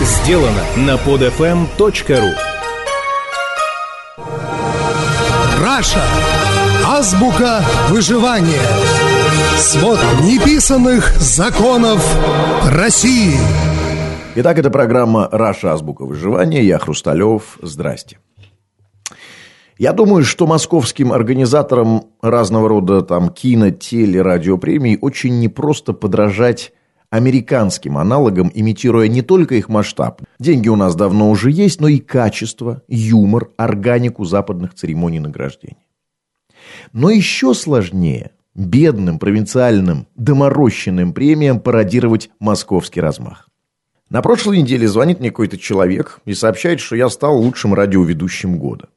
сделано на podfm.ru Раша. Азбука выживания. Свод неписанных законов России. Итак, это программа «Раша. Азбука выживания». Я Хрусталев. Здрасте. Я думаю, что московским организаторам разного рода там кино, теле, радиопремий очень непросто подражать американским аналогам, имитируя не только их масштаб. Деньги у нас давно уже есть, но и качество, юмор, органику западных церемоний награждения. Но еще сложнее бедным, провинциальным, доморощенным премиям пародировать московский размах. На прошлой неделе звонит мне какой-то человек и сообщает, что я стал лучшим радиоведущим года.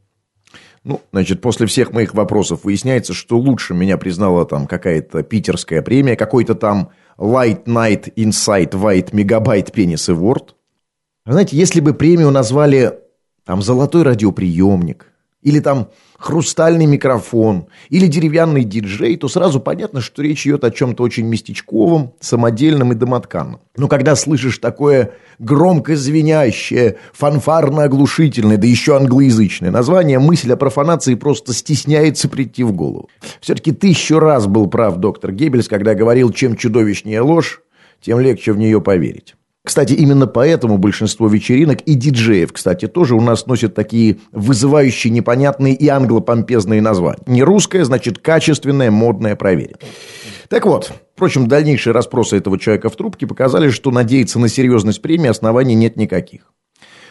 Ну, значит, после всех моих вопросов выясняется, что лучше меня признала там какая-то питерская премия, какой-то там Light Night Insight White Megabyte Penis Award. Знаете, если бы премию назвали там «Золотой радиоприемник», или там хрустальный микрофон, или деревянный диджей, то сразу понятно, что речь идет о чем-то очень местечковом, самодельном и домотканном. Но когда слышишь такое громко звенящее, фанфарно-оглушительное, да еще англоязычное название, мысль о профанации просто стесняется прийти в голову. Все-таки тысячу раз был прав доктор Геббельс, когда говорил, чем чудовищнее ложь, тем легче в нее поверить. Кстати, именно поэтому большинство вечеринок и диджеев, кстати, тоже у нас носят такие вызывающие непонятные и англопомпезные названия. Не русское, значит, качественное, модное, проверенное. Так вот, впрочем, дальнейшие расспросы этого человека в трубке показали, что надеяться на серьезность премии оснований нет никаких.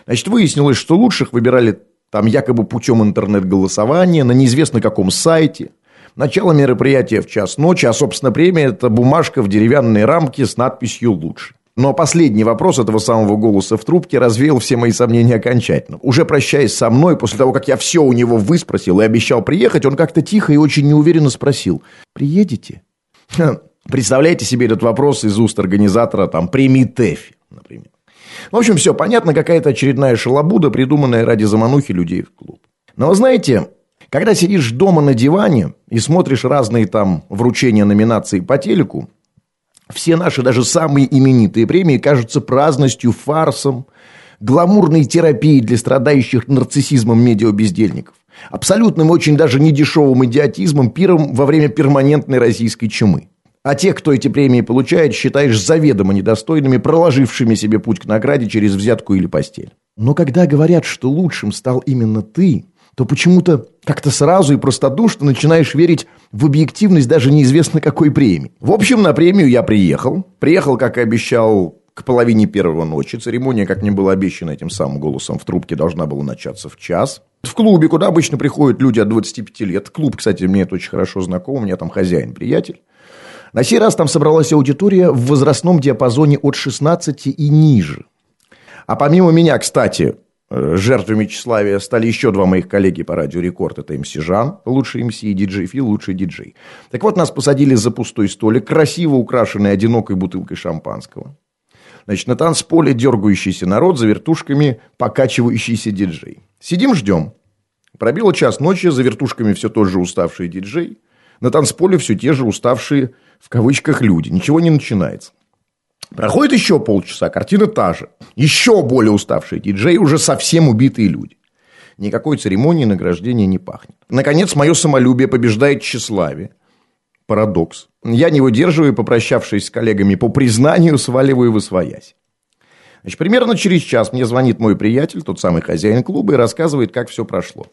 Значит, выяснилось, что лучших выбирали там якобы путем интернет-голосования на неизвестно каком сайте. Начало мероприятия в час ночи, а, собственно, премия – это бумажка в деревянной рамке с надписью «Лучше». Но последний вопрос этого самого голоса в трубке развеял все мои сомнения окончательно. Уже прощаясь со мной, после того, как я все у него выспросил и обещал приехать, он как-то тихо и очень неуверенно спросил «Приедете?» Представляете себе этот вопрос из уст организатора там, премии ТЭФИ, например. В общем, все понятно, какая-то очередная шалобуда, придуманная ради заманухи людей в клуб. Но вы знаете, когда сидишь дома на диване и смотришь разные там вручения номинаций по телеку, все наши, даже самые именитые премии кажутся праздностью, фарсом, гламурной терапией для страдающих нарциссизмом медиабездельников, абсолютным очень даже недешевым идиотизмом, пиром во время перманентной российской чумы. А тех, кто эти премии получает, считаешь заведомо недостойными, проложившими себе путь к награде через взятку или постель. Но когда говорят, что лучшим стал именно ты, то почему-то как-то сразу и простодушно начинаешь верить в объективность даже неизвестно какой премии. В общем, на премию я приехал. Приехал, как и обещал, к половине первого ночи. Церемония, как мне было обещано этим самым голосом в трубке, должна была начаться в час. В клубе, куда обычно приходят люди от 25 лет. Клуб, кстати, мне это очень хорошо знаком. У меня там хозяин-приятель. На сей раз там собралась аудитория в возрастном диапазоне от 16 и ниже. А помимо меня, кстати, жертвами тщеславия стали еще два моих коллеги по радио «Рекорд». Это МС Жан, лучший МС, и диджей Фил, лучший диджей. Так вот, нас посадили за пустой столик, красиво украшенный одинокой бутылкой шампанского. Значит, на танцполе дергающийся народ, за вертушками покачивающийся диджей. Сидим, ждем. Пробило час ночи, за вертушками все тот же уставший диджей. На танцполе все те же уставшие, в кавычках, люди. Ничего не начинается. Проходит еще полчаса, картина та же. Еще более уставшие диджеи, уже совсем убитые люди. Никакой церемонии награждения не пахнет. Наконец, мое самолюбие побеждает тщеславие. Парадокс. Я не выдерживаю, попрощавшись с коллегами по признанию, сваливаю в освоясь. Значит, примерно через час мне звонит мой приятель, тот самый хозяин клуба, и рассказывает, как все прошло.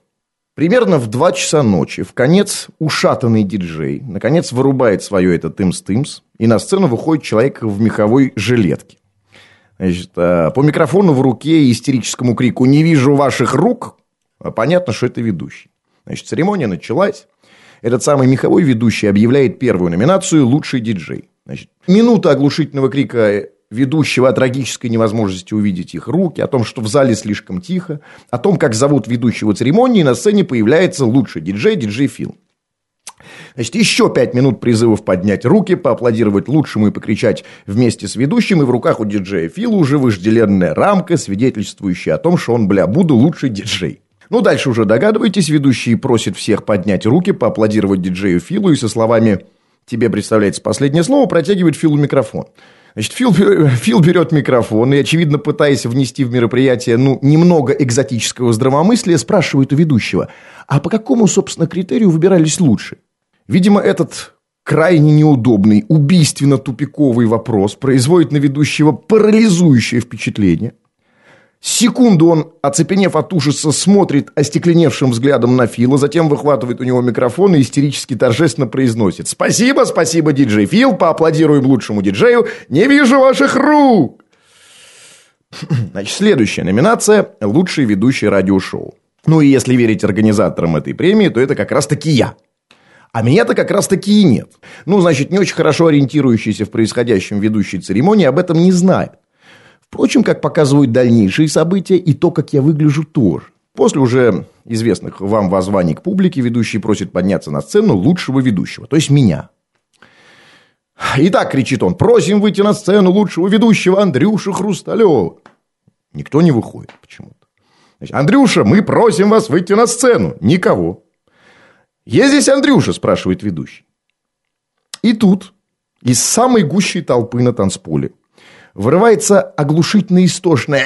Примерно в 2 часа ночи, в конец ушатанный диджей, наконец вырубает свое это тымс-тымс, и на сцену выходит человек в меховой жилетке. Значит, э, по микрофону в руке и истерическому крику «Не вижу ваших рук!» понятно, что это ведущий. Значит, церемония началась. Этот самый меховой ведущий объявляет первую номинацию «Лучший диджей». Значит, минута оглушительного крика ведущего о трагической невозможности увидеть их руки, о том, что в зале слишком тихо, о том, как зовут ведущего церемонии, на сцене появляется лучший диджей, диджей Фил. Значит, еще пять минут призывов поднять руки, поаплодировать лучшему и покричать вместе с ведущим, и в руках у диджея Фила уже вожделенная рамка, свидетельствующая о том, что он, бля, буду лучший диджей. Ну, дальше уже догадываетесь, ведущий просит всех поднять руки, поаплодировать диджею Филу и со словами «Тебе представляется последнее слово» протягивает Филу микрофон. Значит, Фил, Фил берет микрофон и, очевидно, пытаясь внести в мероприятие, ну, немного экзотического здравомыслия, спрашивает у ведущего, а по какому, собственно, критерию выбирались лучше? Видимо, этот крайне неудобный, убийственно тупиковый вопрос производит на ведущего парализующее впечатление. Секунду он, оцепенев от ужаса, смотрит остекленевшим взглядом на Фила, затем выхватывает у него микрофон и истерически торжественно произносит «Спасибо, спасибо, диджей Фил, поаплодируем лучшему диджею, не вижу ваших рук!» Значит, следующая номинация – лучший ведущий радиошоу. Ну и если верить организаторам этой премии, то это как раз-таки я. А меня-то как раз-таки и нет. Ну, значит, не очень хорошо ориентирующийся в происходящем ведущей церемонии об этом не знает. Впрочем, как показывают дальнейшие события, и то, как я выгляжу, тоже. После уже известных вам воззваний к публике ведущий просит подняться на сцену лучшего ведущего, то есть меня. Итак, кричит он, просим выйти на сцену лучшего ведущего Андрюша Хрусталева. Никто не выходит почему-то. Андрюша, мы просим вас выйти на сцену. Никого. Есть здесь Андрюша, спрашивает ведущий. И тут из самой гущей толпы на танцполе вырывается оглушительно истошное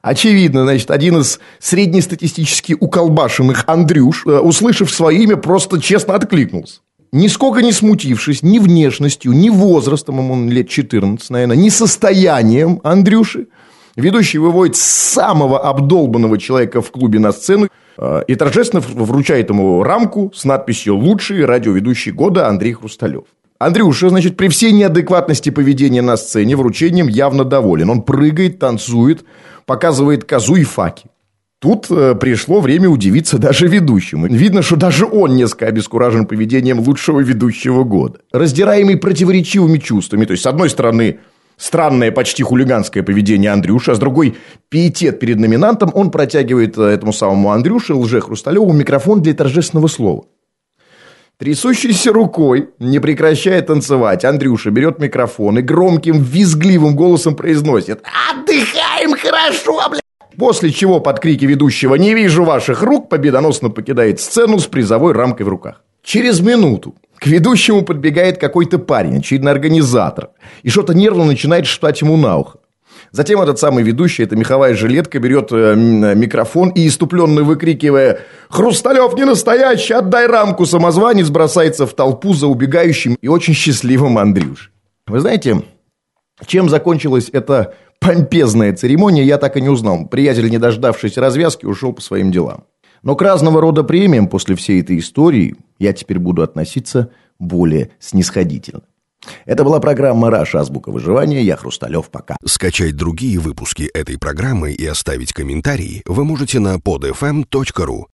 Очевидно, значит, один из среднестатистически уколбашенных Андрюш, э, услышав свое имя, просто честно откликнулся. Нисколько не смутившись ни внешностью, ни возрастом, ему он лет 14, наверное, ни состоянием Андрюши, ведущий выводит самого обдолбанного человека в клубе на сцену э, и торжественно вручает ему рамку с надписью «Лучший радиоведущий года Андрей Хрусталев». Андрюша, значит, при всей неадекватности поведения на сцене вручением явно доволен. Он прыгает, танцует, показывает козу и факи. Тут э, пришло время удивиться даже ведущему. Видно, что даже он несколько обескуражен поведением лучшего ведущего года. Раздираемый противоречивыми чувствами. То есть, с одной стороны, странное, почти хулиганское поведение Андрюши, а с другой пиетет перед номинантом, он протягивает э, этому самому Андрюше, лже Хрусталеву, микрофон для торжественного слова. Трясущейся рукой, не прекращая танцевать, Андрюша берет микрофон и громким, визгливым голосом произносит «Отдыхаем хорошо, бля!» После чего под крики ведущего «Не вижу ваших рук» победоносно покидает сцену с призовой рамкой в руках. Через минуту к ведущему подбегает какой-то парень, очевидно организатор, и что-то нервно начинает шептать ему на ухо. Затем этот самый ведущий, эта меховая жилетка, берет э, микрофон и, иступленно выкрикивая «Хрусталев не настоящий, отдай рамку!» самозванец бросается в толпу за убегающим и очень счастливым Андрюш. Вы знаете, чем закончилась эта помпезная церемония, я так и не узнал. Приятель, не дождавшись развязки, ушел по своим делам. Но к разного рода премиям после всей этой истории я теперь буду относиться более снисходительно. Это была программа «Раша. Азбука выживания». Я Хрусталев. Пока. Скачать другие выпуски этой программы и оставить комментарии вы можете на podfm.ru.